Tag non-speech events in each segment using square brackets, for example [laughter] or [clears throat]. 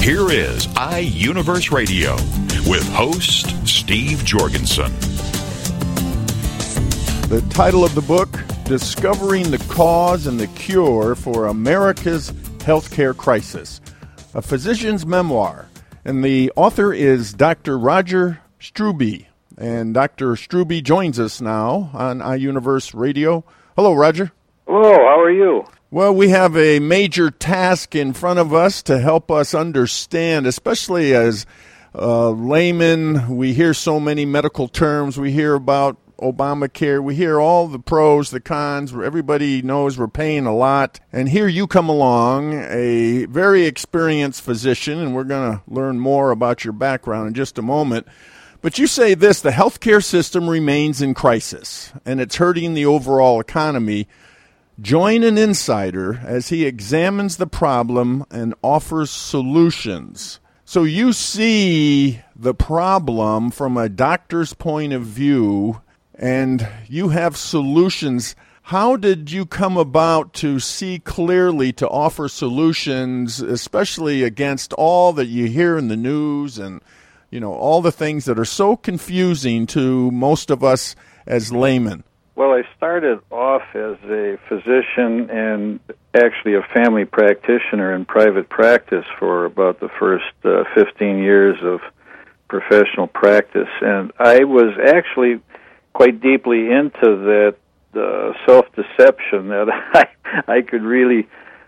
Here is iUniverse Radio with host Steve Jorgensen. The title of the book Discovering the Cause and the Cure for America's Healthcare Crisis, a physician's memoir. And the author is Dr. Roger Strube. And Dr. Strube joins us now on iUniverse Radio. Hello, Roger. Hello, how are you? Well, we have a major task in front of us to help us understand, especially as uh, laymen. We hear so many medical terms. We hear about Obamacare. We hear all the pros, the cons. Everybody knows we're paying a lot. And here you come along, a very experienced physician, and we're going to learn more about your background in just a moment. But you say this the healthcare system remains in crisis, and it's hurting the overall economy. Join an insider as he examines the problem and offers solutions. So you see the problem from a doctor's point of view and you have solutions. How did you come about to see clearly to offer solutions, especially against all that you hear in the news and you know all the things that are so confusing to most of us as laymen? Well, I started off as a physician and actually a family practitioner in private practice for about the first uh, 15 years of professional practice. And I was actually quite deeply into that uh, self deception that [laughs] I, I could really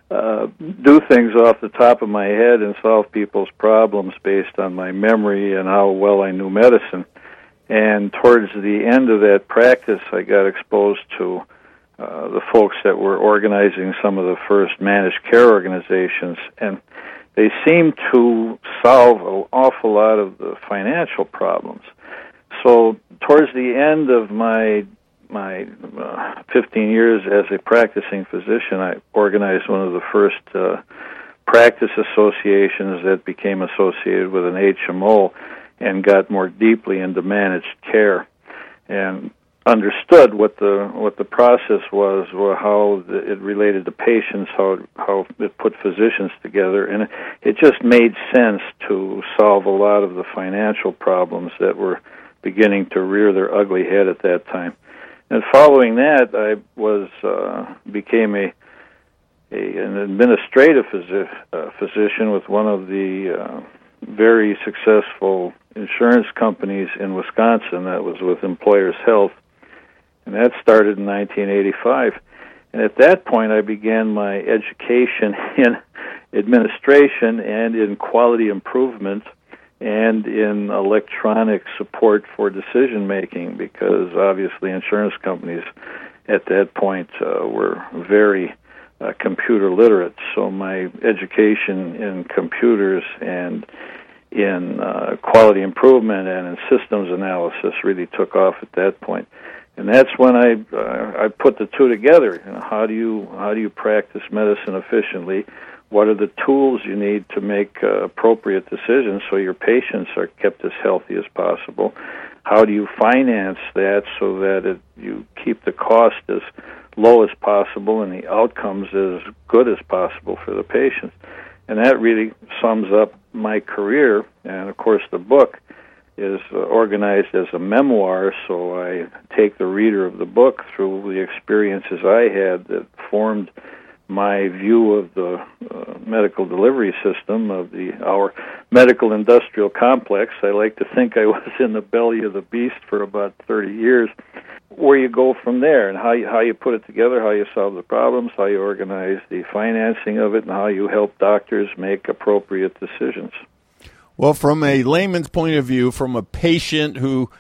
uh, do things off the top of my head and solve people's problems based on my memory and how well I knew medicine. And towards the end of that practice, I got exposed to uh, the folks that were organizing some of the first managed care organizations, and they seemed to solve an awful lot of the financial problems. So, towards the end of my my uh, 15 years as a practicing physician, I organized one of the first uh, practice associations that became associated with an HMO and got more deeply into managed care and understood what the what the process was how it related to patients how how it put physicians together. And it, it just made sense to solve a lot of the financial problems that were beginning to rear their ugly head at that time. And following that I was uh, became a a, an administrative uh, physician with one of the uh, very successful insurance companies in Wisconsin. That was with Employers Health, and that started in 1985. And at that point, I began my education [laughs] in administration and in quality improvement and in electronic support for decision making because obviously insurance companies at that point uh, were very uh, computer literate. So my education in computers and in uh, quality improvement and in systems analysis really took off at that point. And that's when I uh, I put the two together. You know, how do you how do you practice medicine efficiently? What are the tools you need to make uh, appropriate decisions so your patients are kept as healthy as possible? How do you finance that so that it, you keep the cost as low as possible and the outcomes as good as possible for the patients? And that really sums up my career. And of course, the book is uh, organized as a memoir, so I take the reader of the book through the experiences I had that formed my view of the uh, medical delivery system of the our medical industrial complex. I like to think I [laughs] was in the belly of the beast for about 30 years. Where you go from there, and how you, how you put it together, how you solve the problems, how you organize the financing of it, and how you help doctors make appropriate decisions. Well, from a layman's point of view, from a patient who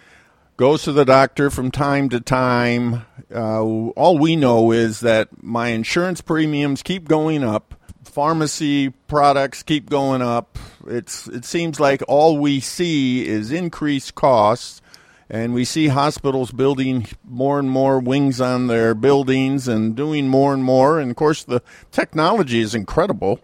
goes to the doctor from time to time. Uh, all we know is that my insurance premiums keep going up pharmacy products keep going up. It's it seems like all we see is increased costs, and we see hospitals building more and more wings on their buildings and doing more and more. And of course, the technology is incredible.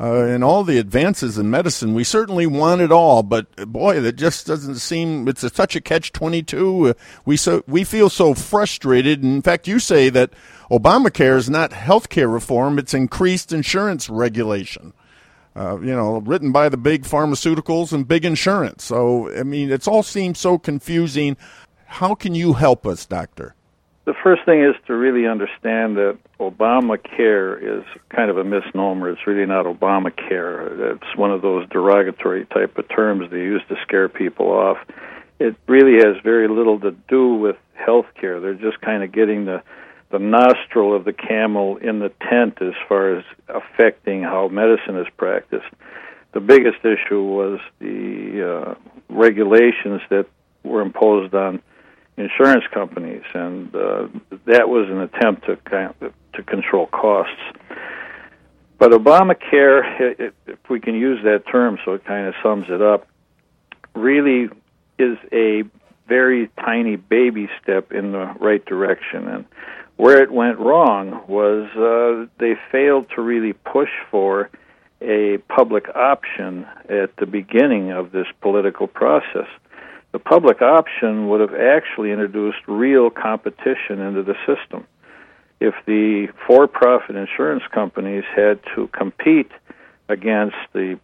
Uh, and all the advances in medicine, we certainly want it all, but boy, that just doesn't seem. It's such a touch of catch twenty two. We so we feel so frustrated. in fact, you say that Obamacare is not health care reform; it's increased insurance regulation. Uh, you know, written by the big pharmaceuticals and big insurance. So, I mean, it's all seems so confusing. How can you help us, Doctor? The first thing is to really understand that Obamacare is kind of a misnomer. It's really not Obamacare. It's one of those derogatory type of terms they use to scare people off. It really has very little to do with health care. They're just kind of getting the the nostril of the camel in the tent as far as affecting how medicine is practiced. The biggest issue was the uh, regulations that were imposed on insurance companies, and uh, that was an attempt to to control costs. But Obamacare, if we can use that term, so it kind of sums it up, really is a very tiny baby step in the right direction. And where it went wrong was uh, they failed to really push for a public option at the beginning of this political process. The public option would have actually introduced real competition into the system. If the for profit insurance companies had to compete against the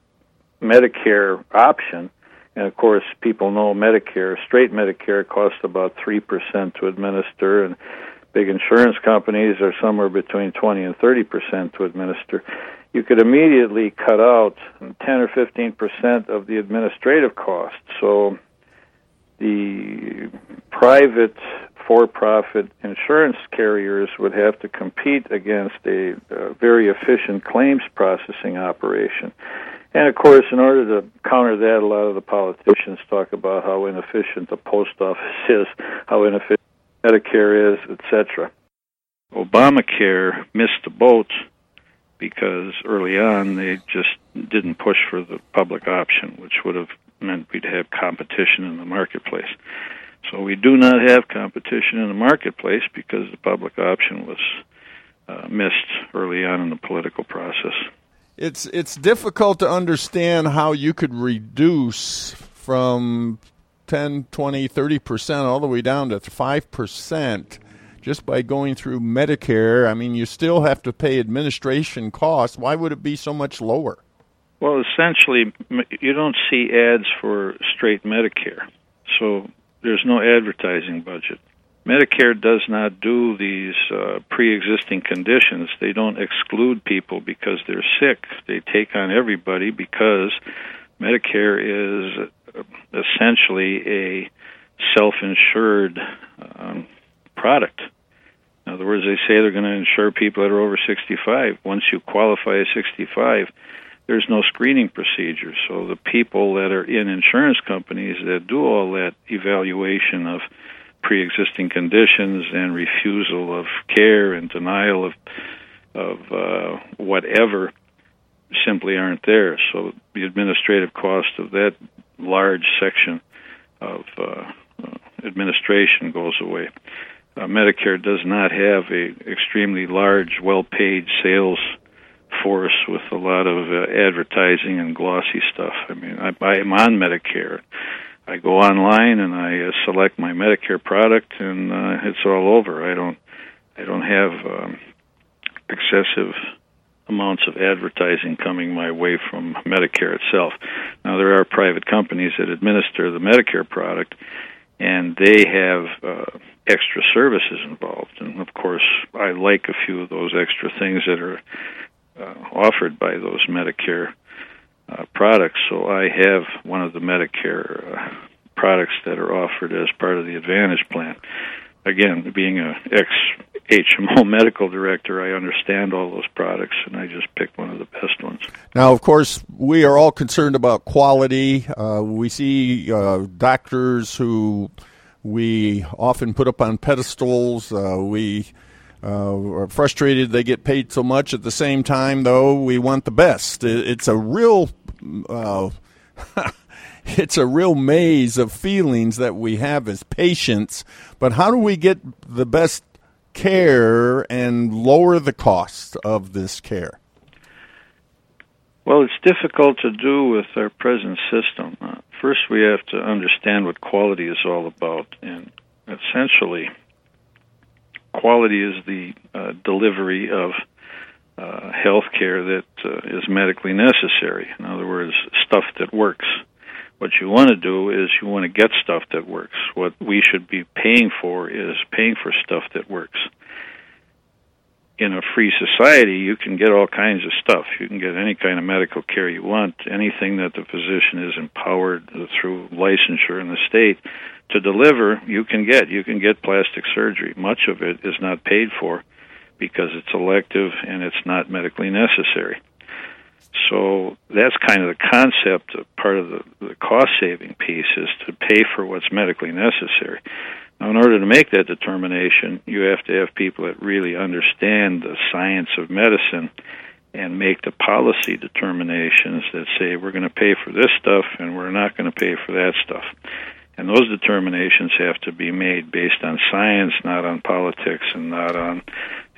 Medicare option, and of course, people know Medicare, straight Medicare costs about 3% to administer, and big insurance companies are somewhere between 20 and 30 percent to administer. You could immediately cut out 10 or 15 percent of the administrative costs. So the private for-profit insurance carriers would have to compete against a, a very efficient claims processing operation. And of course, in order to counter that, a lot of the politicians talk about how inefficient the post office [laughs] is, how inefficient Medicare is, etc. Obamacare missed the boat because early on they just didn't push for the public option, which would have meant we'd have competition in the marketplace. So we do not have competition in the marketplace because the public option was uh, missed early on in the political process. It's it's difficult to understand how you could reduce from 10, 20, 30% all the way down to 5% just by going through Medicare. I mean, you still have to pay administration costs. Why would it be so much lower? Well, essentially, you don't see ads for straight Medicare, so there's no advertising budget. Medicare does not do these uh, pre-existing conditions. They don't exclude people because they're sick. They take on everybody because Medicare is essentially a self-insured um, product. In other words, they say they're going to insure people that are over 65. Once you qualify as 65, there's no screening procedure. So the people that are in insurance companies that do all that evaluation of pre-existing conditions and refusal of care and denial of of uh, whatever simply aren't there. So the administrative cost of that large section of uh, uh, administration goes away. Uh, Medicare does not have a extremely large, well-paid sales force with a lot of uh, advertising and glossy stuff. I mean, I, I am on Medicare. I go online and I uh, select my Medicare product, and uh, it's all over. I don't, I don't have um, excessive amounts of advertising coming my way from Medicare itself. Now, there are private companies that administer the Medicare product, and they have uh, extra services involved. And of course, I like a few of those extra things that are uh, offered by those Medicare uh, products. So I have one of the Medicare uh, products that are offered as part of the Advantage plan. Again, being a ex HMO [laughs] medical director, I understand all those products, and I just picked one of the best ones. Now, of course, we are all concerned about quality. Uh, we see uh, doctors who we often put up on pedestals. Uh, we uh, are frustrated they get paid so much. At the same time, though, we want the best. It's a real. Uh, [laughs] it's a real maze of feelings that we have as patients. But how do we get the best care and lower the cost of this care? Well, it's difficult to do with our present system. Uh, first, we have to understand what quality is all about, and essentially, quality is the uh, delivery of uh, health care that uh, is medically necessary. In other words, stuff that works. What you want to do is you want to get stuff that works. What we should be paying for is paying for stuff that works. In a free society, you can get all kinds of stuff. You can get any kind of medical care you want, anything that the physician is empowered through licensure in the state to deliver, you can get. You can get plastic surgery. Much of it is not paid for because it's elective and it's not medically necessary. So that's kind of the concept of part of the, the cost saving piece is to pay for what's medically necessary. Now, in order to make that determination, you have to have people that really understand the science of medicine and make the policy determinations that say we're going to pay for this stuff and we're not going to pay for that stuff. And those determinations have to be made based on science, not on politics and not on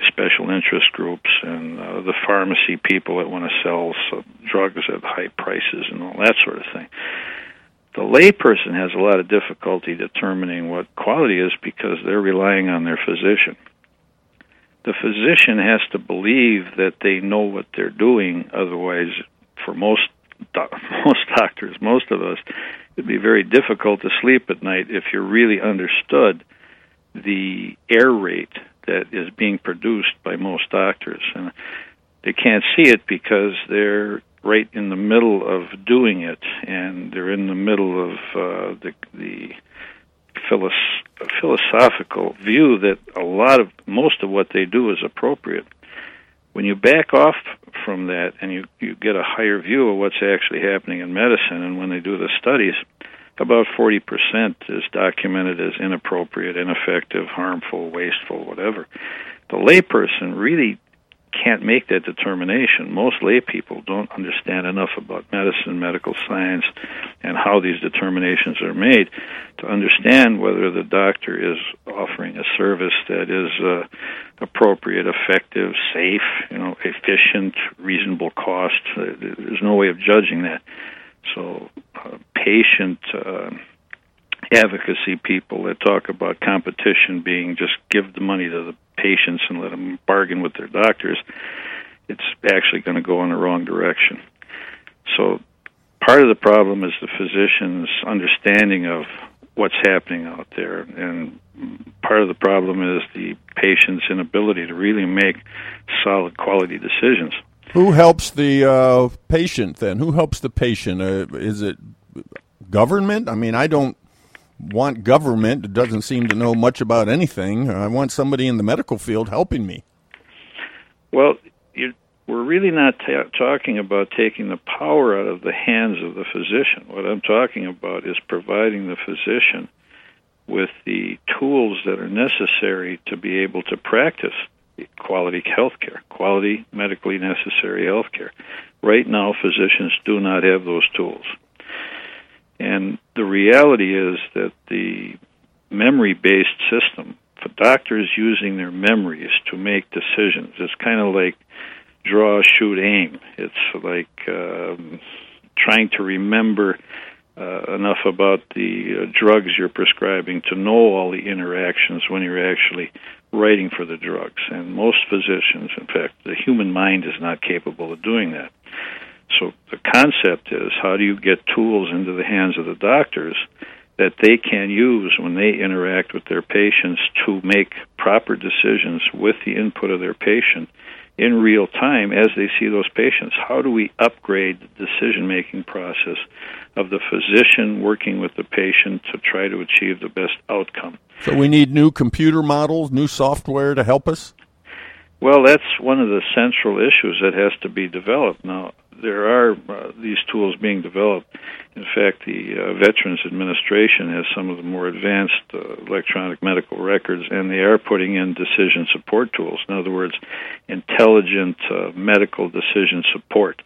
special interest groups and uh, the pharmacy people that want to sell drugs at high prices and all that sort of thing. The layperson has a lot of difficulty determining what quality is because they're relying on their physician. The physician has to believe that they know what they're doing, otherwise, for most [laughs] most doctors, most of us, it'd be very difficult to sleep at night if you really understood the error rate that is being produced by most doctors. And they can't see it because they're right in the middle of doing it, and they're in the middle of uh, the, the philosoph- philosophical view that a lot of most of what they do is appropriate. When you back off from that and you, you get a higher view of what's actually happening in medicine, and when they do the studies, about 40% is documented as inappropriate, ineffective, harmful, wasteful, whatever. The layperson really can't make that determination. Most lay people don't understand enough about medicine, medical science, and how these determinations are made to understand whether the doctor is offering a service that is uh, appropriate, effective, safe, you know, efficient, reasonable cost. There's no way of judging that. So, uh, patient uh, advocacy people that talk about competition being just give the money to the patients and let them bargain with their doctors, it's actually going to go in the wrong direction. So, part of the problem is the physician's understanding of what's happening out there, and part of the problem is the patient's inability to really make solid quality decisions. Who helps the uh, patient then? Who helps the patient? Uh, is it government? I mean, I don't want government that doesn't seem to know much about anything. I want somebody in the medical field helping me. Well, you, we're really not ta- talking about taking the power out of the hands of the physician. What I'm talking about is providing the physician with the tools that are necessary to be able to practice quality health care, quality medically necessary health care. Right now, physicians do not have those tools. And the reality is that the memory based system, for doctors using their memories to make decisions, it's kind of like draw, shoot, aim. It's like um, trying to remember uh, enough about the uh, drugs you're prescribing to know all the interactions when you're actually writing for the drugs. And most physicians, in fact, the human mind is not capable of doing that. So the concept is how do you get tools into the hands of the doctors that they can use when they interact with their patients to make proper decisions with the input of their patient in real time as they see those patients. How do we upgrade the decision making process of the physician working with the patient to try to achieve the best outcome? So we need new computer models, new software to help us? Well, that's one of the central issues that has to be developed. Now, there are uh, these tools being developed In fact, the uh, Veterans Administration has some of the more advanced uh, electronic medical records, and they are putting in decision support tools. In other words, intelligent uh, medical decision support.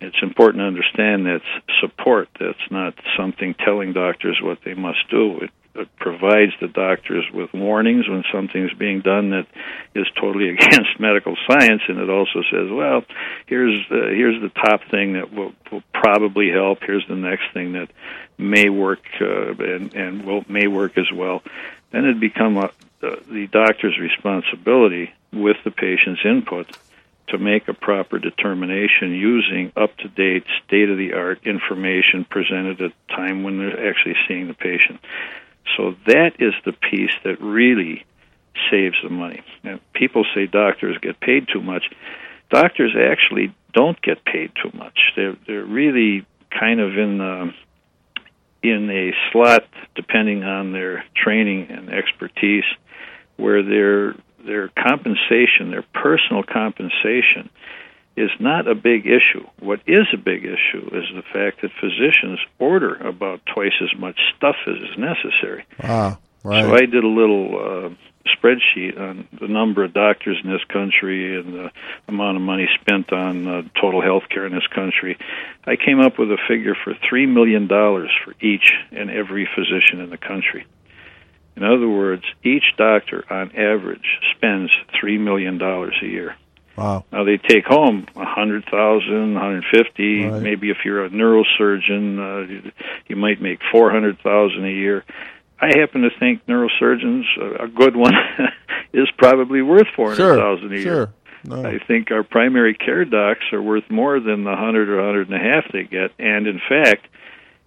It's important to understand that's support. That's not something telling doctors what they must do. It provides the doctors with warnings when something's being done that is totally [laughs] against medical science, and it also says, well, here's the, here's the top thing that will, will probably help. Here's the next thing that may work uh, and and will may work as well. Then it become a, uh, the doctor's responsibility with the patient's input to make a proper determination using up to date, state of the art information presented at a time when they're actually seeing the patient. So that is the piece that really saves the money. And people say doctors get paid too much. Doctors actually don't get paid too much. They're they're really kind of in the in a slot depending on their training and expertise where their their compensation, their personal compensation is not a big issue. What is a big issue is the fact that physicians order about twice as much stuff as is necessary. Ah, right. So I did a little uh, spreadsheet on the number of doctors in this country and the amount of money spent on uh, total health care in this country. I came up with a figure for $3 million for each and every physician in the country. In other words, each doctor on average spends $3 million a year. Wow. Now they take home a hundred thousand, hundred fifty. Right. Maybe if you're a neurosurgeon, uh, you, you might make four hundred thousand a year. I happen to think neurosurgeons, a good one, [laughs] is probably worth four hundred thousand Sure. a year. Sure. No. I think our primary care docs are worth more than the hundred or hundred and a half they get. And in fact,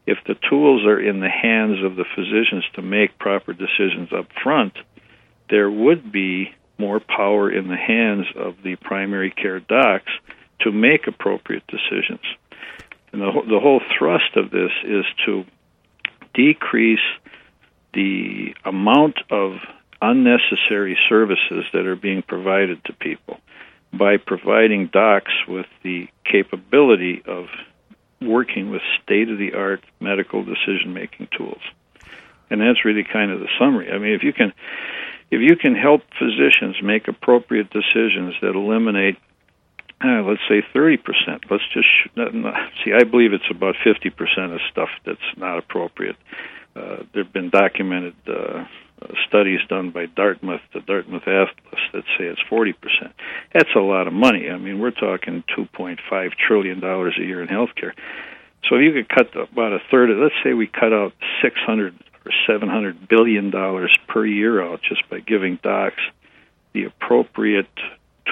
if the tools are in the hands of the physicians to make proper decisions up front, there would be more power in the hands of the primary care docs to make appropriate decisions. And the, the whole thrust of this is to decrease the amount of unnecessary services that are being provided to people by providing docs with the capability of working with state of the art medical decision making tools. And that's really kind of the summary. I mean, if you can if you can help physicians make appropriate decisions that eliminate uh, let's say 30%. Let's just sh- see. I believe it's about 50% of stuff that's not appropriate. Uh, there have been documented uh, studies done by Dartmouth, the Dartmouth Atlas, that say it's 40%. That's a lot of money. I mean, we're talking 2.5 trillion dollars a year in healthcare. So if you could cut about a third of, let's say we cut out 600 or 700 billion dollars per year out just by giving docs the appropriate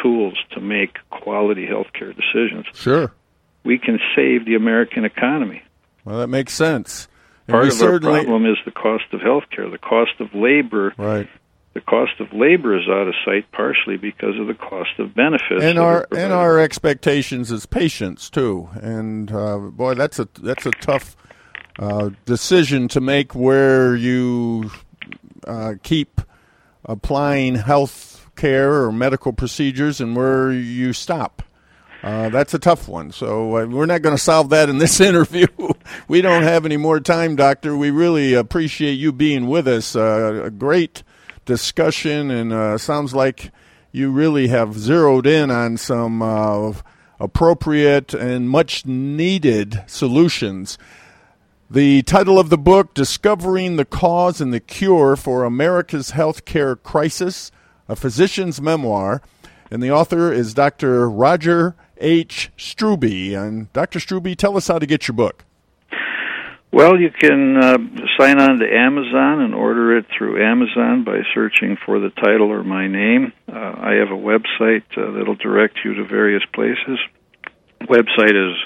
tools to make quality healthcare decisions, Sure. we can save the American economy. Well, that makes sense. And Part of our problem is the cost of healthcare. The cost of labor, right. the cost of labor is out of sight partially because of the cost of benefits. and our and our expectations as patients too. And uh, boy, that's a that's a tough uh, decision to make where you uh, keep applying health care or medical procedures and where you stop. Uh, that's a tough one. So uh, we're not going to solve that in this [laughs] interview. we don't have any more time, Doctor. We really appreciate you being with us. Uh, a great discussion, and uh, sounds like you really have zeroed in on some uh, appropriate and much needed solutions. The title of the book, Discovering the Cause and the Cure for America's Healthcare Crisis, a physician's memoir. And the author is Dr. Roger H. Strube. And Dr. Strube, tell us how to get your book. Well, you can uh, sign on to Amazon and order it through Amazon by searching for the title or my name. Uh, I have a website uh, that'll direct you to various places. Website is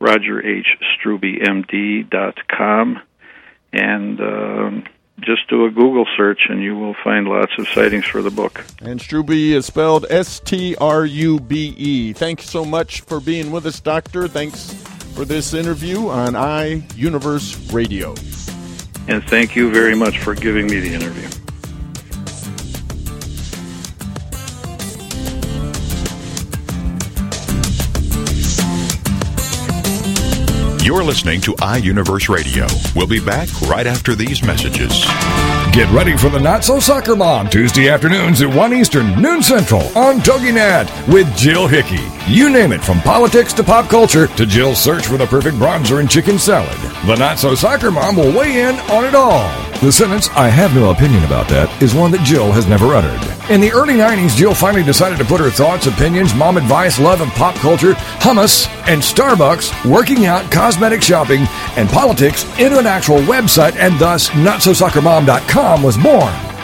rogerhstrubemd.com, and um, just do a Google search and you will find lots of sightings for the book. And Strube is spelled S T R U B E. Thanks so much for being with us, Doctor. Thanks for this interview on iUniverse Radio. And thank you very much for giving me the interview. You're listening to iUniverse Radio. We'll be back right after these messages. Get ready for the Not So Soccer Mom Tuesday afternoons at 1 Eastern, noon Central on TogiNet with Jill Hickey. You name it, from politics to pop culture to Jill's search for the perfect bronzer and chicken salad. The Not So Soccer Mom will weigh in on it all. The sentence, I have no opinion about that, is one that Jill has never uttered. In the early 90s, Jill finally decided to put her thoughts, opinions, mom advice, love of pop culture, hummus, and Starbucks, working out, cosmetic shopping, and politics into an actual website, and thus NotSoSoccerMom.com was born.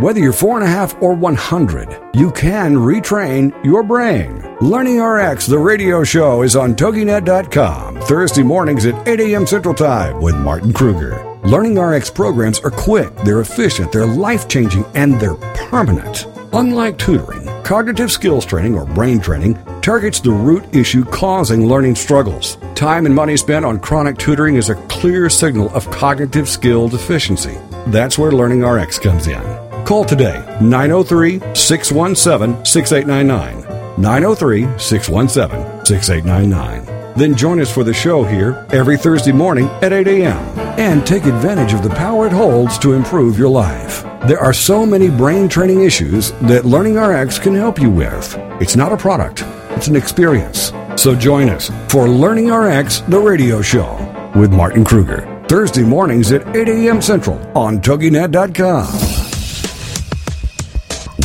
Whether you're four and a half or 100, you can retrain your brain. Learning RX, the radio show, is on TogiNet.com Thursday mornings at 8 a.m. Central Time with Martin Kruger. Learning RX programs are quick, they're efficient, they're life changing, and they're permanent. Unlike tutoring, cognitive skills training or brain training targets the root issue causing learning struggles. Time and money spent on chronic tutoring is a clear signal of cognitive skill deficiency. That's where Learning RX comes in. Call today 903 617 6899. 903 617 6899. Then join us for the show here every Thursday morning at 8 a.m. and take advantage of the power it holds to improve your life. There are so many brain training issues that Learning RX can help you with. It's not a product, it's an experience. So join us for Learning RX, the radio show with Martin Kruger. Thursday mornings at 8 a.m. Central on TogiNet.com.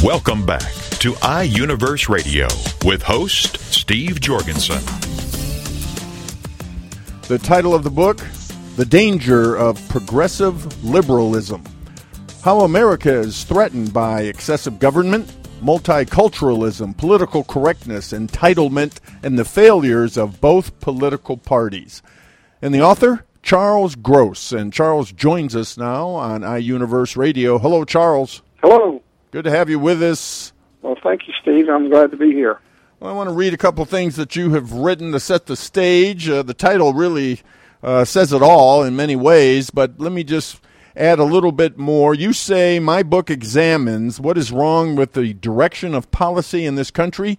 Welcome back to iUniverse Radio with host Steve Jorgensen. The title of the book The Danger of Progressive Liberalism How America is Threatened by Excessive Government, Multiculturalism, Political Correctness, Entitlement, and the Failures of Both Political Parties. And the author, Charles Gross. And Charles joins us now on iUniverse Radio. Hello, Charles. Hello. Good to have you with us. Well, thank you, Steve. I'm glad to be here. Well, I want to read a couple things that you have written to set the stage. Uh, the title really uh, says it all in many ways, but let me just add a little bit more. You say my book examines what is wrong with the direction of policy in this country,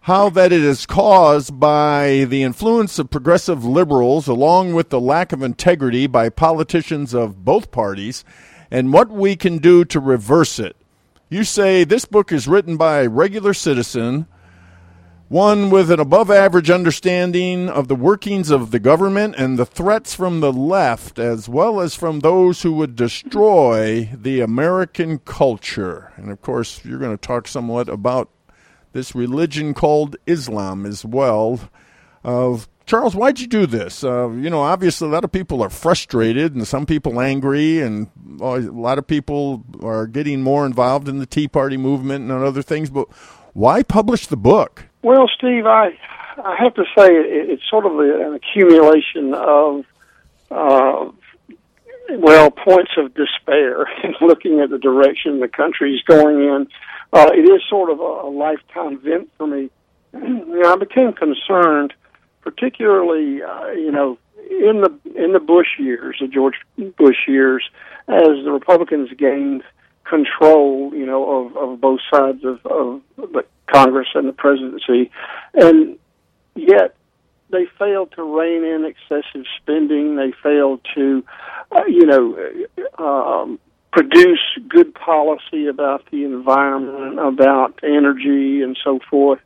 how that it is caused by the influence of progressive liberals, along with the lack of integrity by politicians of both parties, and what we can do to reverse it. You say this book is written by a regular citizen, one with an above average understanding of the workings of the government and the threats from the left, as well as from those who would destroy the American culture. And of course, you're going to talk somewhat about this religion called Islam as well. Uh, Charles, why'd you do this? Uh, you know, obviously a lot of people are frustrated and some people angry, and a lot of people are getting more involved in the Tea Party movement and other things. But why publish the book? Well, Steve, I I have to say it, it's sort of an accumulation of uh, well points of despair [laughs] in looking at the direction the country is going in. Uh, it is sort of a, a lifetime event for me. [clears throat] you know, I became concerned particularly, uh, you know, in the in the Bush years, the George Bush years, as the Republicans gained control, you know, of, of both sides of, of the Congress and the presidency, and yet they failed to rein in excessive spending. They failed to, uh, you know, um, produce good policy about the environment, about energy, and so forth.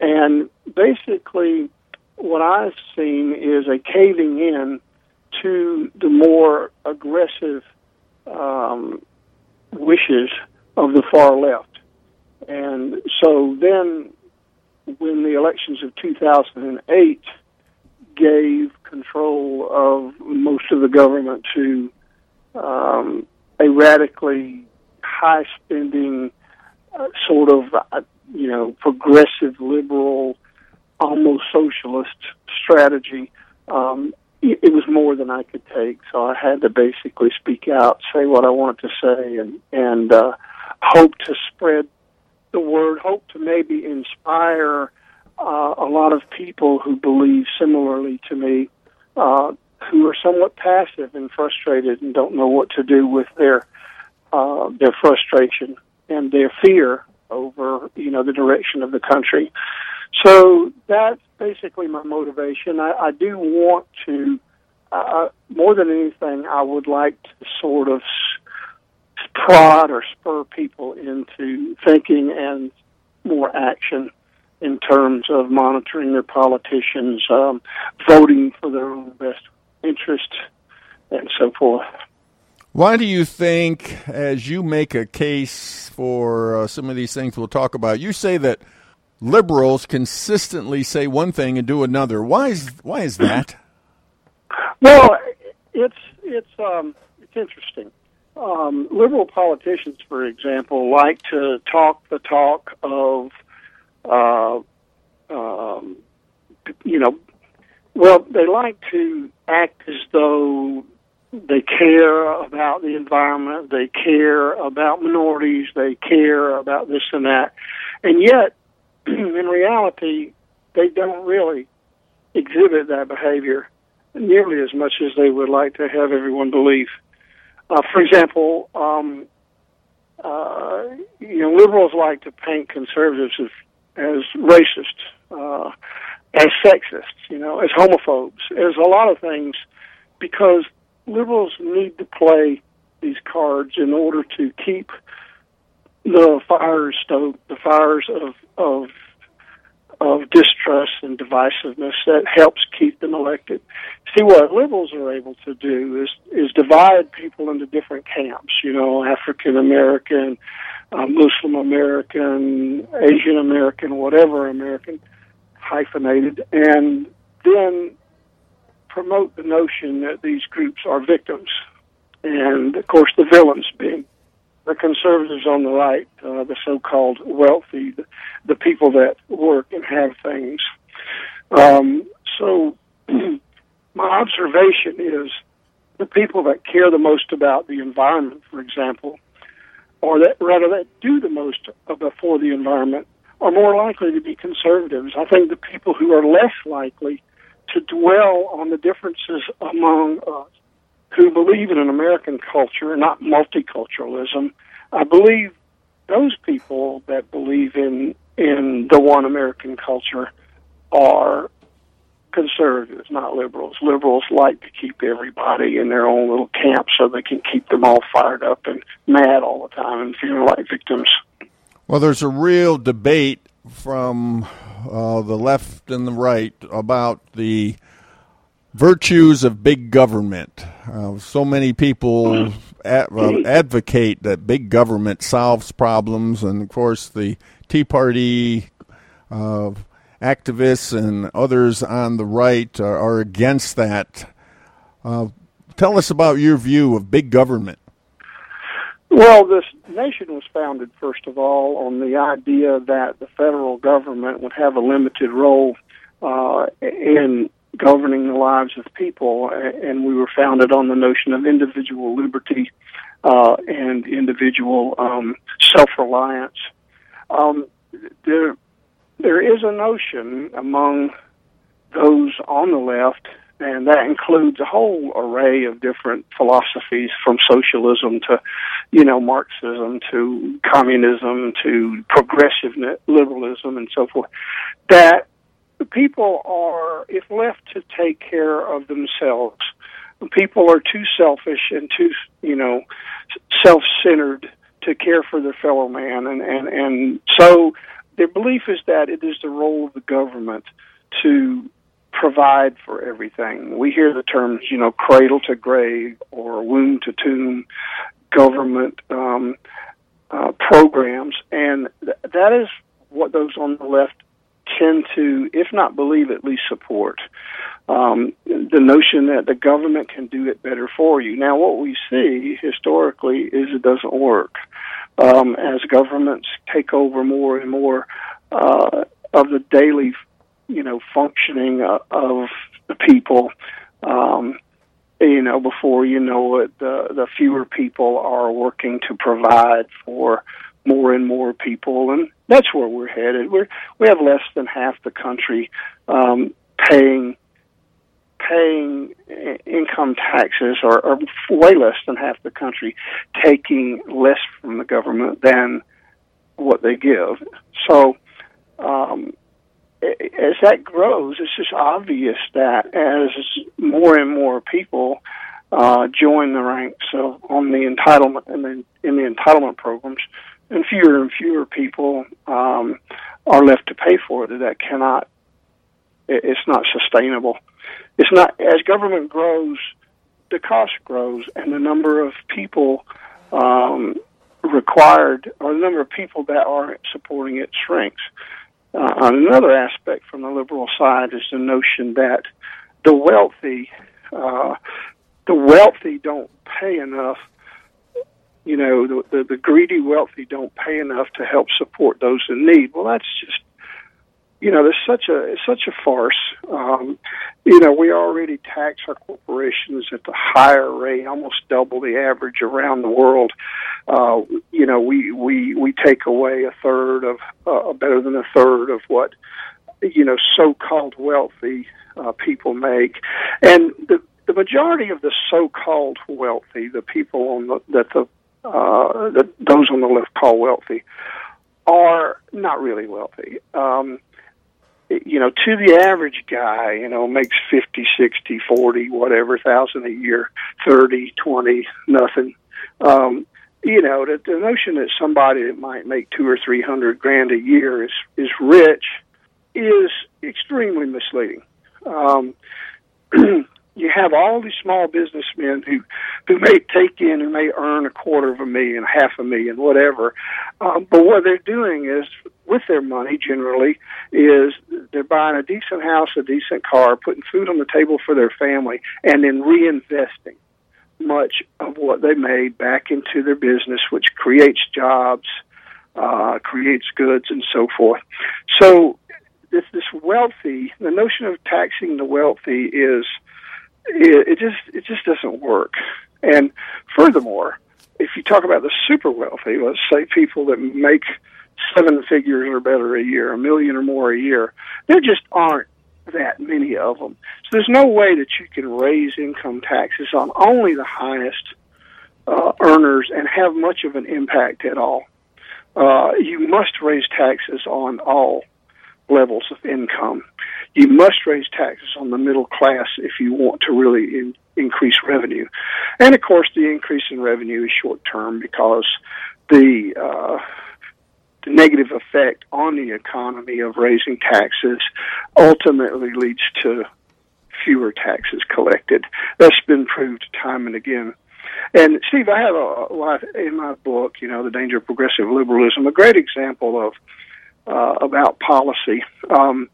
And basically, what I've seen is a caving in to the more aggressive um, wishes of the far left. And so then, when the elections of 2008 gave control of most of the government to um, a radically high spending, uh, sort of, uh, you know, progressive liberal almost socialist strategy. Um, it, was more than I could take, so I had to basically speak out, say what I wanted to say, and and uh, hope to spread the word, hope to maybe inspire uh, a lot of people who believe similarly to me, uh, who are somewhat passive and frustrated and don't know what to do with their uh, their frustration and their fear over you know the direction of the country. So that's basically my motivation. I, I do want to, uh, more than anything, I would like to sort of prod or spur people into thinking and more action in terms of monitoring their politicians, um, voting for their own best interest, and so forth. Why do you think, as you make a case for uh, some of these things we'll talk about, you say that liberals consistently say one thing and do another? Why is why is that? [clears throat] Well, it's it's um, it's interesting. Um, liberal politicians, for example, like to talk the talk of, uh, um, you know, well, they like to act as though they care about the environment, they care about minorities, they care about this and that, and yet, [clears throat] in reality, they don't really exhibit that behavior nearly as much as they would like to have everyone believe. Uh, for example, um, uh, you know, liberals like to paint conservatives as, as racist, uh, as sexist, you know, as homophobes, as a lot of things, because liberals need to play these cards in order to keep the fires stoked, the fires of of of distrust and divisiveness that helps keep them elected. See what liberals are able to do is is divide people into different camps. You know, African American, uh, Muslim American, Asian American, whatever American, hyphenated, and then promote the notion that these groups are victims, and of course the villains being the conservatives on the right, uh, the so-called wealthy, the, the people that work and have things. Um, so [clears throat] my observation is the people that care the most about the environment, for example, or that rather that do the most for the environment, are more likely to be conservatives. I think the people who are less likely to dwell on the differences among us who believe in an American culture, not multiculturalism. I believe those people that believe in in the one American culture are conservatives, not liberals. Liberals like to keep everybody in their own little camp so they can keep them all fired up and mad all the time and feeling like victims. Well, there's a real debate from uh, the left and the right about the virtues of big government. Uh, so many people ad, uh, advocate that big government solves problems, and of course, the Tea Party uh, activists and others on the right are, are against that. Uh, tell us about your view of big government. Well, this nation was founded, first of all, on the idea that the federal government would have a limited role uh, in governing the lives of people, and we were founded on the notion of individual liberty uh, and individual um, self-reliance. Um, there, there is a notion among those on the left and that includes a whole array of different philosophies from socialism to you know marxism to communism to progressive liberalism and so forth that people are if left to take care of themselves people are too selfish and too you know self-centered to care for their fellow man and and and so their belief is that it is the role of the government to provide for everything. We hear the terms, you know, cradle to grave or womb to tomb government um, uh, programs, and th- that is what those on the left tend to, if not believe, at least support. Um, the notion that the government can do it better for you. Now, what we see historically is it doesn't work. Um, as governments take over more and more uh, of the daily you know functioning uh, of the people. Um, you know, before you know it, the the fewer people are working to provide for more and more people, and that's where we're headed. We're we have less than half the country um, paying paying income taxes, or, or way less than half the country taking less from the government than what they give. So. Um, as that grows, it's just obvious that as more and more people uh, join the ranks of, on the entitlement in the, in the entitlement programs, and fewer and fewer people um, are left to pay for it. That cannot, it's not sustainable. It's not as government grows, the cost grows, and the number of people um, required, or the number of people that are supporting it, shrinks. Uh, another aspect from the liberal side is the notion that the wealthy, uh, the wealthy don't pay enough you know, the, the, the greedy wealthy don't pay enough to help support those in need. Well, that's just, you know, there's such a it's such a farce. Um, you know, we already tax our corporations at the higher rate, almost double the average around the world. Uh, you know, we we we take away a third of uh, better than a third of what you know so-called wealthy uh, people make, and the the majority of the so-called wealthy, the people on the, that the uh, those on the left call wealthy, are not really wealthy. Um, you know, to the average guy, you know, makes fifty, sixty, forty, whatever thousand a year, thirty, twenty, nothing. Um, you know, the, the notion that somebody that might make two or three hundred grand a year is is rich is extremely misleading. Um, [clears throat] you have all these small businessmen who who may take in and may earn a quarter of a million, half a million, whatever. Um, but what they're doing is with their money generally is they're buying a decent house, a decent car, putting food on the table for their family, and then reinvesting much of what they made back into their business, which creates jobs, uh, creates goods, and so forth. So this this wealthy, the notion of taxing the wealthy is it, just it just doesn't work. And furthermore, if you talk about the super wealthy, let's say people that make seven figures or better a year, a million or more a year, there just aren't that many of them. So there's no way that you can raise income taxes on only the highest uh, earners and have much of an impact at all. Uh, you must raise taxes on all levels of income you must raise taxes on the middle class if you want to really in, increase revenue. And of course, the increase in revenue is short term because the uh, the negative effect on the economy of raising taxes ultimately leads to fewer taxes collected. That's been proved time and again. And Steve, I have a, lot in my book, you know, the danger of progressive liberalism, a great example of uh, about policy. Um,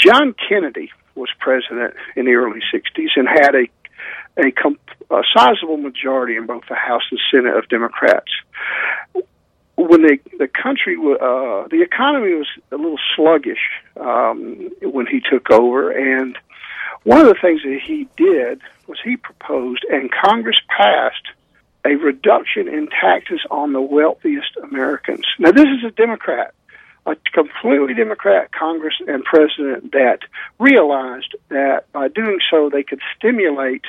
John Kennedy was president in the early 60s and had a a, comp- a sizable majority in both the House and Senate of Democrats. When the the country, uh, the economy was a little sluggish um, when he took over, and one of the things that he did was he proposed, and Congress passed a reduction in taxes on the wealthiest Americans. Now, this is a Democrat a completely Democrat Congress and president that realized that by doing so they could stimulate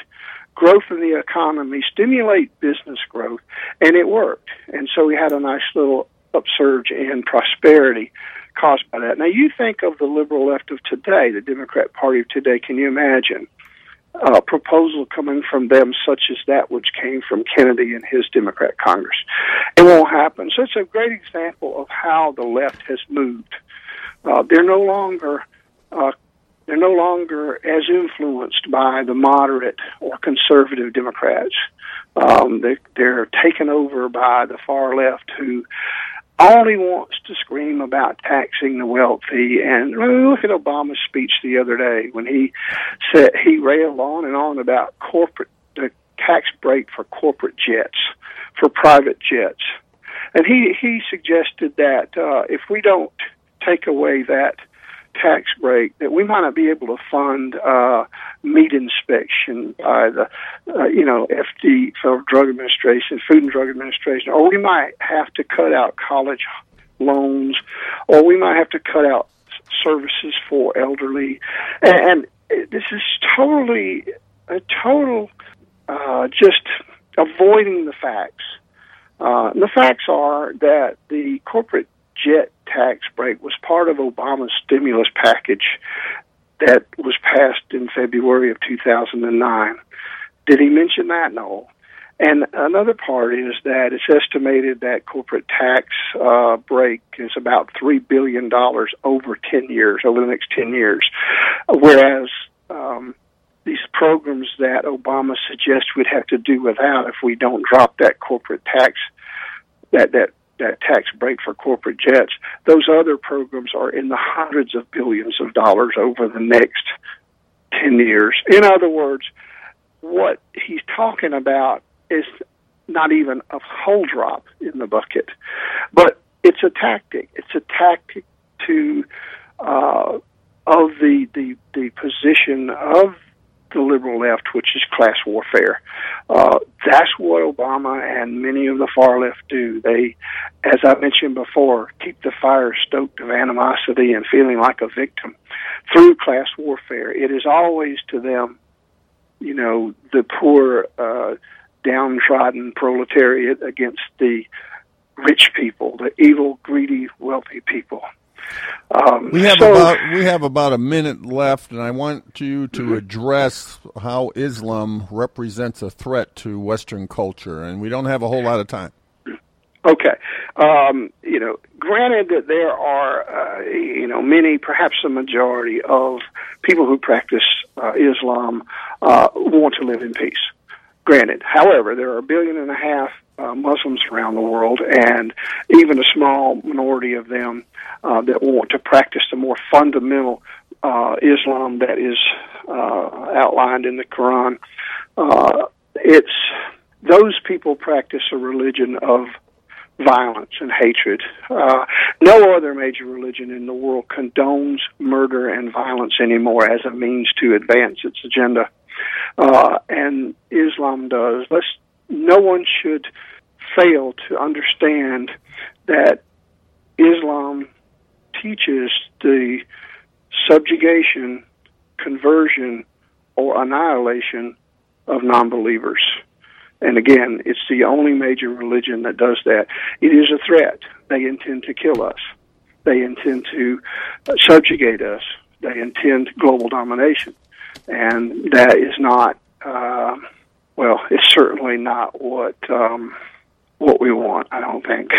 growth in the economy, stimulate business growth, and it worked. And so we had a nice little upsurge in prosperity caused by that. Now you think of the liberal left of today, the Democrat Party of today. Can you imagine a proposal coming from them, such as that which came from Kennedy and his Democrat Congress. It won't happen. So it's a great example of how the left has moved. Uh, they're no longer uh, they're no longer as influenced by the moderate or conservative Democrats. Um, they, they're taken over by the far left who only wants to scream about taxing the wealthy. And look at Obama's speech the other day when he said he railed on and on about corporate the tax break for corporate jets, for private jets, and he he suggested that uh, if we don't take away that tax break, that we might not be able to fund uh, meat inspection by the, uh, you know, FD, Federal Drug Administration, Food and Drug Administration, or we might have to cut out college loans, or we might have to cut out services for elderly, and, and this is totally a total uh, just avoiding the facts. Uh, the facts are that the corporate jet tax break was part of Obama's stimulus package that was passed in February of 2009. Did he mention that? No. And another part is that it's estimated that corporate tax uh, break is about three billion dollars over ten years, over the next ten years, whereas um, these programs that Obama suggests we'd have to do without if we don't drop that corporate tax, that that that tax break for corporate jets. Those other programs are in the hundreds of billions of dollars over the next 10 years. In other words, what he's talking about is not even a whole drop in the bucket, but it's a tactic. It's a tactic to uh, of the, the the position of the liberal left, which is class warfare. Uh, that's what Obama and many of the far left do. They, as I mentioned before, keep the fire stoked of animosity and feeling like a victim through class warfare. It is always to them, you know, the poor, uh, downtrodden proletariat against the rich people, the evil, greedy, wealthy people. Um, we have so, about we have about a minute left, and I want you to mm-hmm. address how Islam represents a threat to Western culture, and we don't have a whole lot of time. Okay, um, you know, granted that there are, uh, you know, many, perhaps a majority of people who practice uh, Islam uh, want to live in peace. Granted, however, there are a billion and a half uh, Muslims around the world, and even a small minority of them uh, that want to practice the more fundamental uh, Islam that is uh, outlined in the Quran. Uh, it's those people practice a religion of violence and hatred. No other major religion in the world condones murder and violence anymore as a means to advance its agenda. And Islam does. Let's, no one should fail to understand that Islam teaches the subjugation, conversion, or annihilation of non-believers. And again, it's the only major religion that does that. It is a threat. They intend to kill us. They intend to subjugate us. They intend global domination. And that is not, uh, well, it's certainly not what um, what we want, I don't think.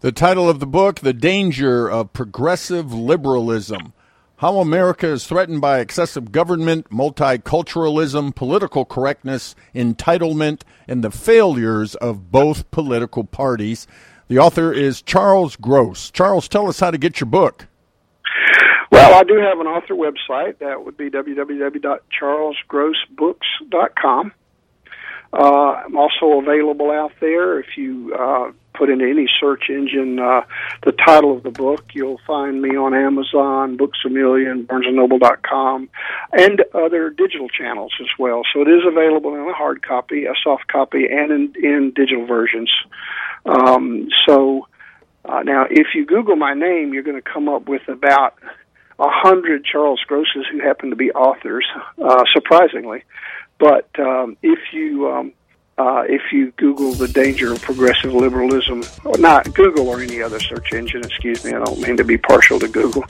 The title of the book, The Danger of Progressive Liberalism How America is Threatened by Excessive Government, Multiculturalism, Political Correctness, Entitlement, and the Failures of Both Political Parties. The author is Charles Gross. Charles, tell us how to get your book. Well, I do have an author website. That would be www.charlesgrossbooks.com. Uh, I'm also available out there. If you uh, put into any search engine uh, the title of the book, you'll find me on Amazon, Books a Million, BarnesandNoble.com, and other digital channels as well. So it is available in a hard copy, a soft copy, and in, in digital versions. Um, so uh, now, if you Google my name, you're going to come up with about a hundred Charles Grosses who happen to be authors, uh, surprisingly. But um, if you um, uh, if you Google the danger of progressive liberalism, or not Google or any other search engine, excuse me, I don't mean to be partial to Google,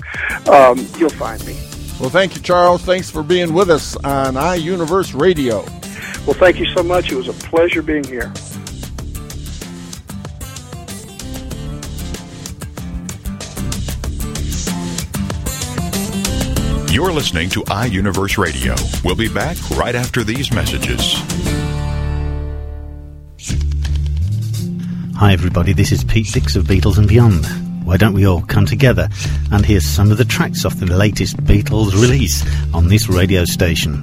um, you'll find me. Well, thank you, Charles. Thanks for being with us on iUniverse Radio. Well, thank you so much. It was a pleasure being here. You're listening to iUniverse Radio. We'll be back right after these messages. Hi, everybody. This is Pete Dix of Beatles and Beyond. Why don't we all come together and hear some of the tracks off the latest Beatles release on this radio station?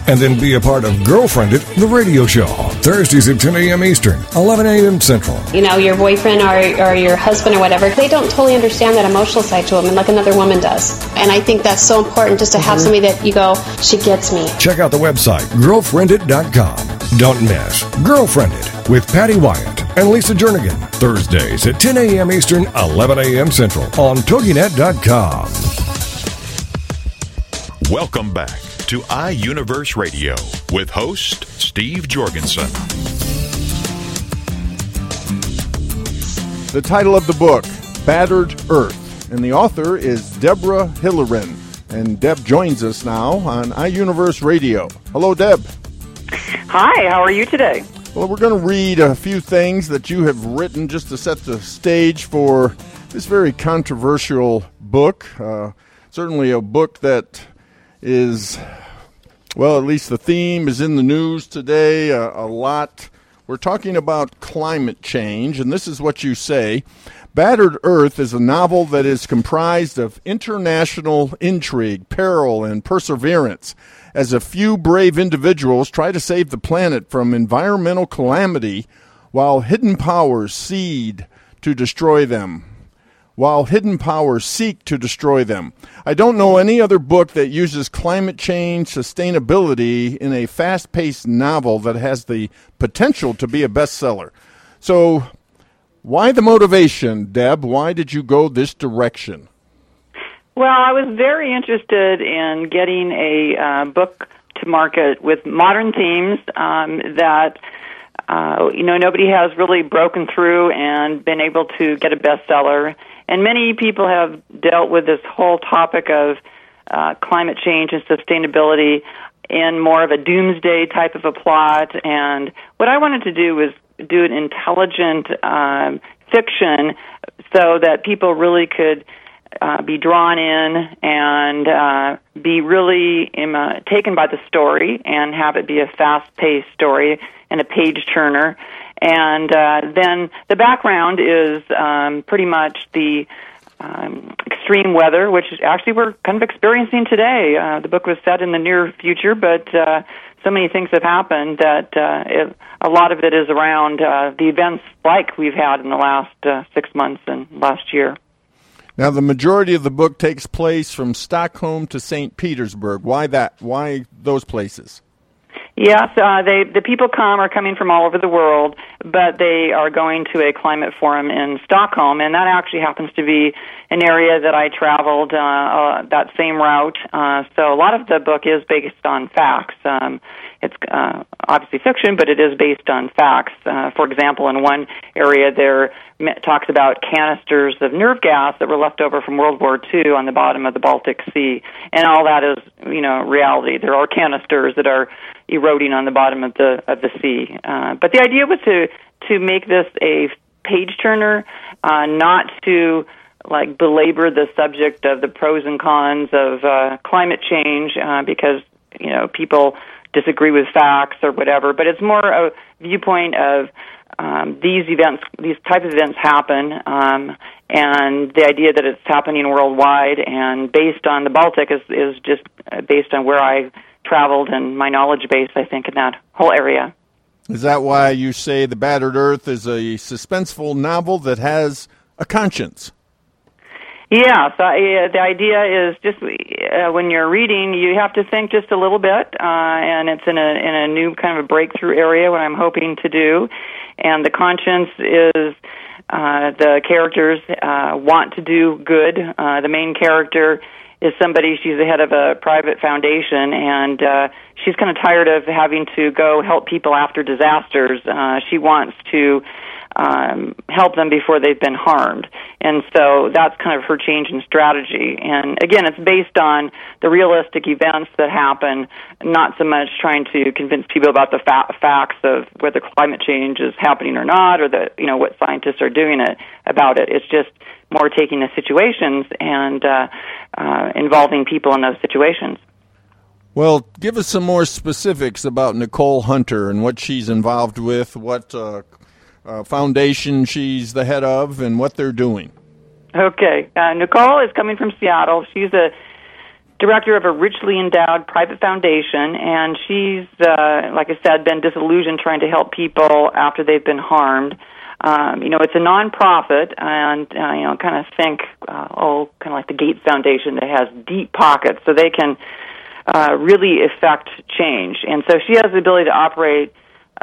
and then be a part of Girlfriended, the radio show. Thursdays at 10 a.m. Eastern, 11 a.m. Central. You know, your boyfriend or, or your husband or whatever, they don't totally understand that emotional side to women like another woman does. And I think that's so important just to have Mhm. somebody that you go, she gets me. Check out the website, girlfriended.com. Don't miss Girlfriended with Patty Wyatt and Lisa Jernigan. Thursdays at 10 a.m. Eastern, 11 a.m. Central on TogiNet.com. Welcome back to iUniverse Radio with host Steve Jorgensen. The title of the book, Battered Earth, and the author is Deborah Hilleren. And Deb joins us now on iUniverse Radio. Hello, Deb. Hi, how are you today? Well, we're going to read a few things that you have written just to set the stage for this very controversial book. Uh, certainly a book that is, well, at least the theme is in the news today uh, a lot. We're talking about climate change, and this is what you say. Battered Earth is a novel that is comprised of international intrigue, peril, and perseverance as a few brave individuals try to save the planet from environmental calamity while hidden powers seed to destroy them. While hidden powers seek to destroy them. I don't know any other book that uses climate change sustainability in a fast paced novel that has the potential to be a bestseller. So, why the motivation, Deb? Why did you go this direction? Well, I was very interested in getting a uh, book to market with modern themes um, that uh, you know nobody has really broken through and been able to get a bestseller. And many people have dealt with this whole topic of uh, climate change and sustainability in more of a doomsday type of a plot. And what I wanted to do was do an intelligent um, fiction so that people really could uh, be drawn in and uh, be really im- uh, taken by the story and have it be a fast-paced story and a page turner. And uh, then the background is um, pretty much the um, extreme weather, which actually we're kind of experiencing today. Uh, the book was set in the near future, but uh, so many things have happened that uh, it, a lot of it is around uh, the events like we've had in the last uh, six months and last year. Now, the majority of the book takes place from Stockholm to St. Petersburg. Why that? Why those places? Yes, uh, they the people come are coming from all over the world, but they are going to a climate forum in Stockholm, and that actually happens to be an area that I traveled uh, uh, that same route. Uh, so a lot of the book is based on facts. Um, it's uh, obviously fiction, but it is based on facts. Uh, for example, in one area there talks about canisters of nerve gas that were left over from World War II on the bottom of the Baltic Sea, and all that is, you know, reality. There are canisters that are eroding on the bottom of the of the sea. Uh, but the idea was to to make this a page turner, uh, not to like belabor the subject of the pros and cons of uh, climate change uh, because you know people disagree with facts or whatever. But it's more a viewpoint of um, these events, these type of events happen, um, and the idea that it's happening worldwide and based on the Baltic is is just based on where I traveled and my knowledge base. I think in that whole area. Is that why you say The Battered Earth is a suspenseful novel that has a conscience? Yeah, so uh, the idea is just uh, when you're reading, you have to think just a little bit, uh, and it's in a in a new kind of a breakthrough area. What I'm hoping to do, and the conscience is Uh, the characters uh, want to do good. Uh, the main character is somebody, she's the head of a private foundation, and uh, she's kind of tired of having to go help people after disasters. Uh, she wants to um, help them before they've been harmed. And so that's kind of her change in strategy. And again, it's based on the realistic events that happen, not so much trying to convince people about the fa- facts of whether climate change is happening or not, or that you know what scientists are doing it about it. It's just more taking the situations and uh, uh, involving people in those situations. Well, give us some more specifics about Nicole Hunter and what she's involved with, what uh, uh, foundation she's the head of, and what they're doing. Okay. Uh, Nicole is coming from Seattle. She's a director of a richly endowed private foundation, and she's, uh, like I said, been disillusioned trying to help people after they've been harmed. Um, you know, it's a nonprofit, and uh, you know, kind of think, uh, oh, kind of like the Gates Foundation that has deep pockets, so they can uh, really affect change. And so she has the ability to operate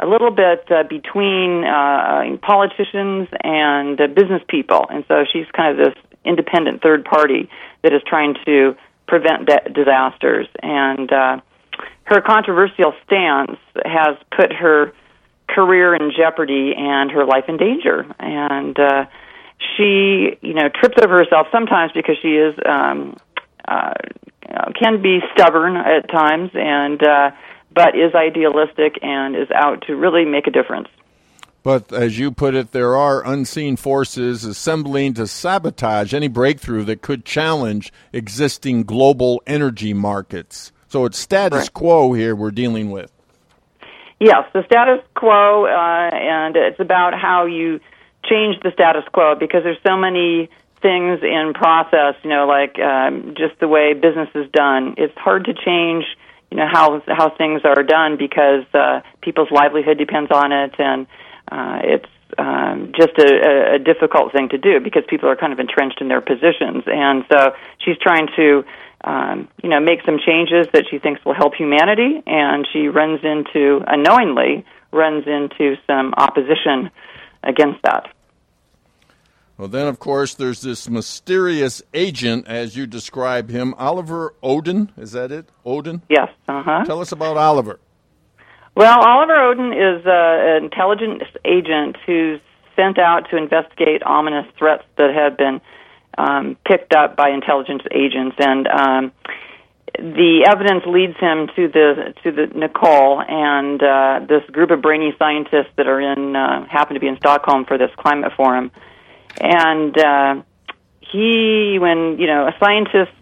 a little bit uh, between uh, politicians and uh, business people, and so she's kind of this independent third party that is trying to prevent de- disasters. And uh, her controversial stance has put her career in jeopardy and her life in danger. And uh, she, you know, trips over herself sometimes because she is um, uh, can be stubborn at times and. Uh, but is idealistic and is out to really make a difference. But as you put it, there are unseen forces assembling to sabotage any breakthrough that could challenge existing global energy markets. So it's status right. quo here we're dealing with. Yes, the status quo, uh, and it's about how you change the status quo because there's so many things in process, you know, like um, just the way business is done. It's hard to change you know how how things are done because uh, people's livelihood depends on it, and uh, it's um, just a, a difficult thing to do because people are kind of entrenched in their positions, and so she's trying to. Um, you know, make some changes that she thinks will help humanity, and she runs into, unknowingly, runs into some opposition against that. Well, then, of course, there's this mysterious agent, as you describe him, Oliver Odin. Is that it? Odin? Yes. Uh huh. Tell us about Oliver. Well, Oliver Odin is uh, an intelligence agent who's sent out to investigate ominous threats that have been um, picked up by intelligence agents, and um, the evidence leads him to the to the Nicole and uh, this group of brainy scientists that are in uh, happen to be in Stockholm for this climate forum and uh, he, when you know, scientists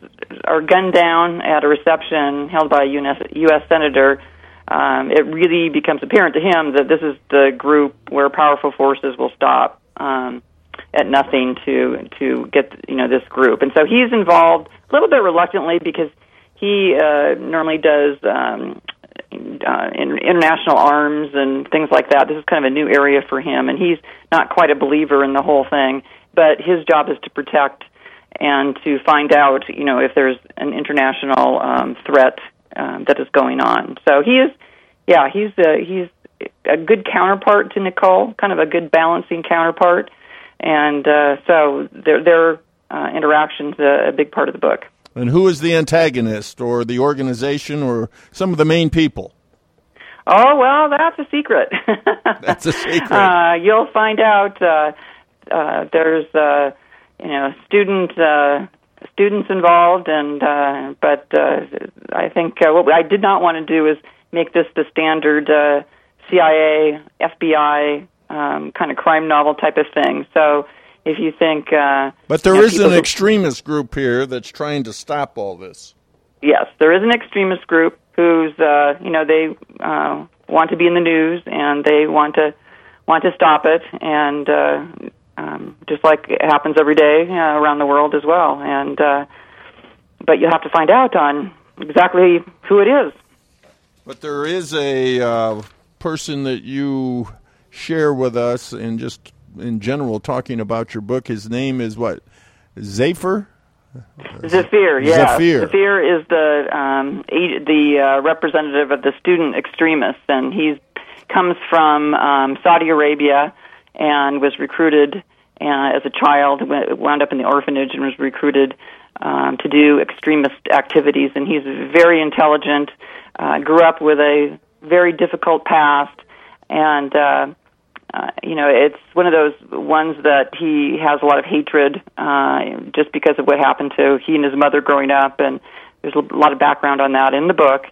are gunned down at a reception held by a US, U.S. senator, um, it really becomes apparent to him that this is the group where powerful forces will stop um, at nothing to to get you know this group, and so he's involved a little bit reluctantly because he uh, normally does um, uh, in international arms and things like that. This is kind of a new area for him, and he's not quite a believer in the whole thing. But his job is to protect and to find out, you know, if there's an international um, threat um, that is going on. So he is, yeah, he's a, he's a good counterpart to Nicole, kind of a good balancing counterpart, and uh, so their their uh, interactions a, a big part of the book. And who is the antagonist or the organization or some of the main people? Oh, well, that's a secret. [laughs] that's a secret. [laughs] Uh, you'll find out. Uh, uh, there's, uh, you know, student uh, students involved, and uh, but uh, I think uh, what I did not want to do is make this the standard uh, CIA, FBI um, kind of crime novel type of thing. So if you think. Uh, but there you know, is an extremist group here that's trying to stop all this. Yes, there is an extremist group who's, uh, you know, they uh, want to be in the news and they want to want to stop it, and uh, um, just like it happens every day uh, around the world as well. And uh, but you have to find out on exactly who it is. But there is a uh, person that you share with us, and just in general talking about your book. His name is what? Zephyr? Zafir, yeah. Zafir. Zafir is the um, the uh, representative of the student extremists, and he comes from um, Saudi Arabia and was recruited uh, as a child, wound up in the orphanage and was recruited um, to do extremist activities. And he's very intelligent, uh, grew up with a very difficult past, and uh, uh, you know, it's one of those ones that he has a lot of hatred uh, just because of what happened to he and his mother growing up, and there's a lot of background on that in the book.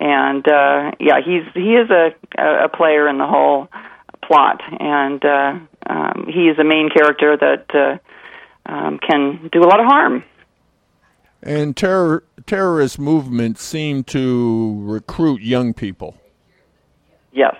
And uh, yeah, he's he is a a player in the whole plot, and uh, um, he is a main character that uh, um, can do a lot of harm. And terror terrorist movements seem to recruit young people. Yes,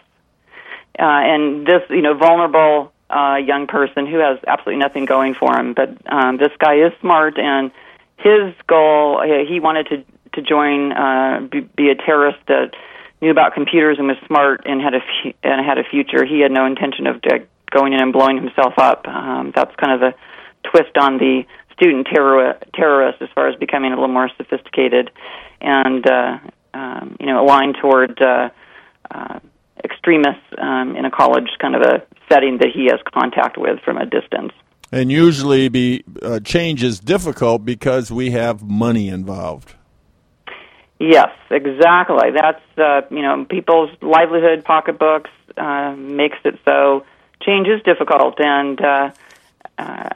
uh, and this you know vulnerable uh, young person who has absolutely nothing going for him, but um, this guy is smart, and his goal he wanted to to join uh, be, be a terrorist that knew about computers and was smart and had a f- and had a future. He had no intention of uh, going in and blowing himself up. Um, that's kind of the twist on the student terror- terrorist as far as becoming a little more sophisticated and uh, um, you know aligned toward uh, uh, extremists um, in a college kind of a setting that he has contact with from a distance. And usually, be uh, change is difficult because we have money involved. Yes, exactly. That's uh, you know people's livelihood, pocketbooks uh, makes it so change is difficult, and uh, uh,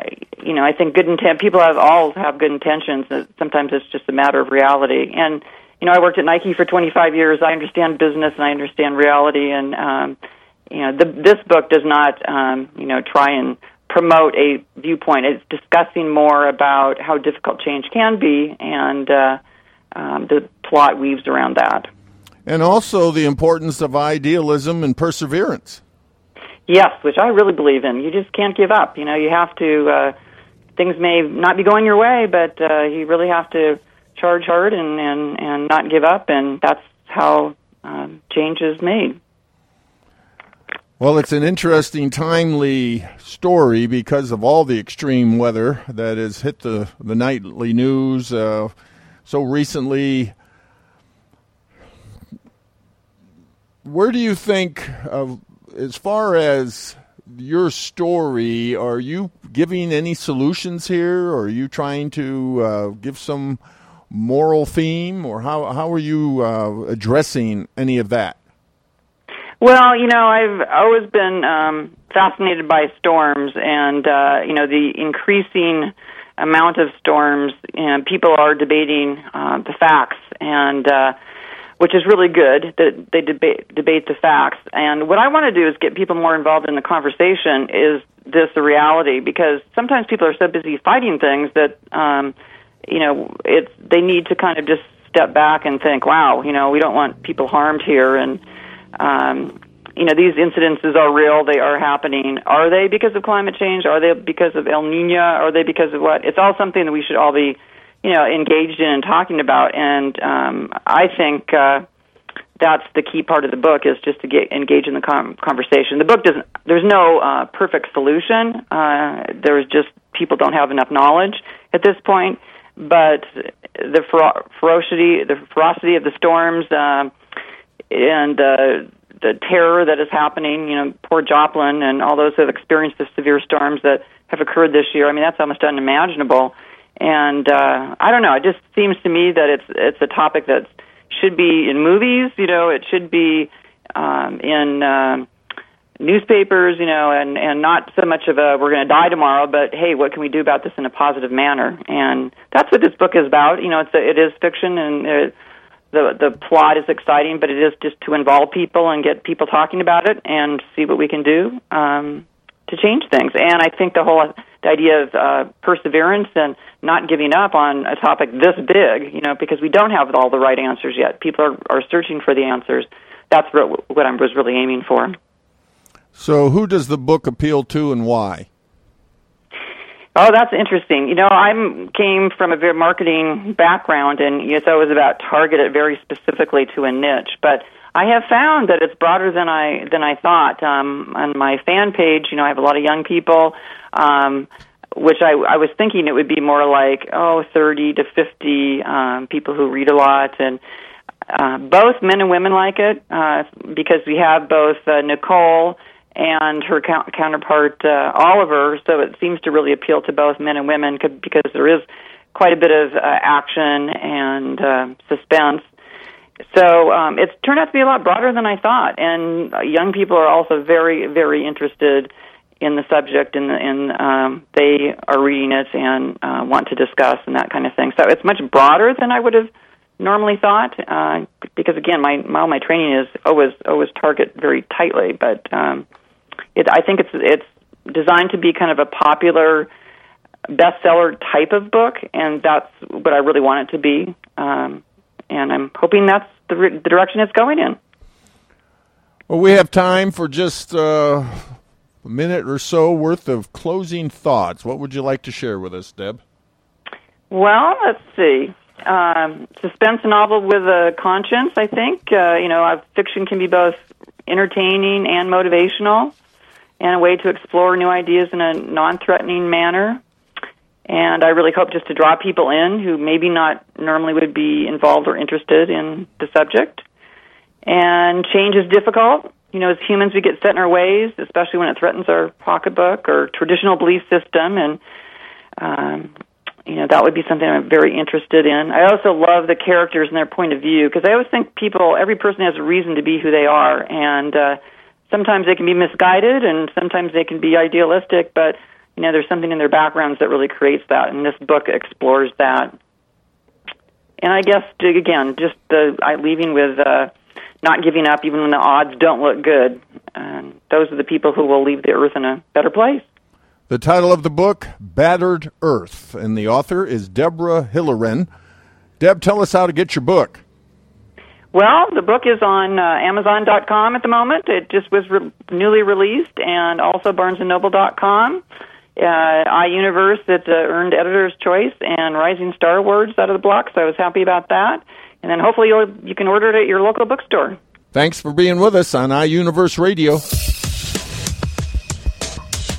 you know I think good intent. People have all have good intentions. Sometimes it's just a matter of reality. And you know I worked at Nike for 25 years. I understand business and I understand reality. And um, you know the, this book does not um, you know try and promote a viewpoint. It's discussing more about how difficult change can be and. Uh, um, the plot weaves around that. And also the importance of idealism and perseverance. Yes, which I really believe in. You just can't give up. You know, you have to. Uh, things may not be going your way, but uh, you really have to charge hard and and and not give up, and that's how um, change is made. Well, it's an interesting, timely story because of all the extreme weather that has hit the the nightly news. Uh, so recently. Where do you think, of, as far as your story, are you giving any solutions here? Or are you trying to uh, give some moral theme, or how how are you uh, addressing any of that? Well, you know, I've always been um, fascinated by storms, and uh, you know the increasing amount of storms, and people are debating uh, the facts, and uh, which is really good that they debate debate the facts. And what I want to do is get people more involved in the conversation. Is this a reality? Because sometimes people are so busy fighting things that um, you know it's they need to kind of just step back and think, wow, you know, we don't want people harmed here, and um, you know these incidences are real. They are happening. Are they because of climate change? Are they because of el nino? Are they because of what? It's all something that we should all be you know engaged in and talking about. And um i think uh that's the key part of the book is just to get engaged in the com- conversation. The book doesn't there's no uh perfect solution. Uh there's just people don't have enough knowledge at this point but the fer- ferocity the ferocity of the storms uh and uh the terror that is happening. You know, poor Joplin and all those who have experienced the severe storms that have occurred this year. I mean, that's almost unimaginable. And uh, I don't know. It just seems to me that it's it's a topic that should be in movies. You know, it should be um, in uh, newspapers. You know, and and not so much of a we're going to die tomorrow, but hey, what can we do about this in a positive manner? And that's what this book is about. You know, it's a, it is fiction and. It, the the plot is exciting, but it is just to involve people and get people talking about it and see what we can do um, to change things. And I think the whole the idea of uh, perseverance and not giving up on a topic this big, you know, because we don't have all the right answers yet. People are are searching for the answers. That's what, what I was really aiming for. So, who does the book appeal to, and why? Oh, that's interesting. You know, I came from a very marketing background, and so it was about targeted very specifically to a niche. But I have found that it's broader than I than I thought. Um, on my fan page, you know, I have a lot of young people, um, which I, I was thinking it would be more like oh, thirty to fifty um, people who read a lot, and uh, both men and women like it uh, because we have both uh, Nicole and her counterpart uh, Oliver. So it seems to really appeal to both men and women because there is quite a bit of uh, action and uh, suspense. So um, it's turned out to be a lot broader than I thought, and young people are also very, very interested in the subject, and, and um, they are reading it and uh, want to discuss and that kind of thing. So it's much broader than I would have normally thought, uh, because again, my my, my training is always always target very tightly, but um, it, I think it's it's designed to be kind of a popular bestseller type of book, and that's what I really want it to be. Um, and I'm hoping that's the, re- the direction it's going in. Well, we have time for just uh, a minute or so worth of closing thoughts. What would you like to share with us, Deb? Well, let's see. Um, suspense novel with a conscience. I think uh, you know, fiction can be both entertaining and motivational, and a way to explore new ideas in a non-threatening manner. And I really hope just to draw people in who maybe not normally would be involved or interested in the subject. And change is difficult. You know, as humans, we get set in our ways, especially when it threatens our pocketbook or traditional belief system. And, um, you know, that would be something I'm very interested in. I also love the characters and their point of view because I always think people, every person has a reason to be who they are. And, uh, sometimes they can be misguided and sometimes they can be idealistic, but you know, there's something in their backgrounds that really creates that, and this book explores that. And I guess again, just the I, leaving with uh, not giving up even when the odds don't look good. And those are the people who will leave the earth in a better place. The title of the book, Battered Earth, and the author is Deborah Hilleren. Deb, tell us how to get your book. Well, the book is on uh, Amazon.com at the moment. It just was re- newly released, and also BarnesandNoble.com uh, iUniverse that uh, earned Editor's Choice and Rising Star Awards out of the block, so I was happy about that. And then hopefully you'll, you can order it at your local bookstore. Thanks for being with us on iUniverse Radio.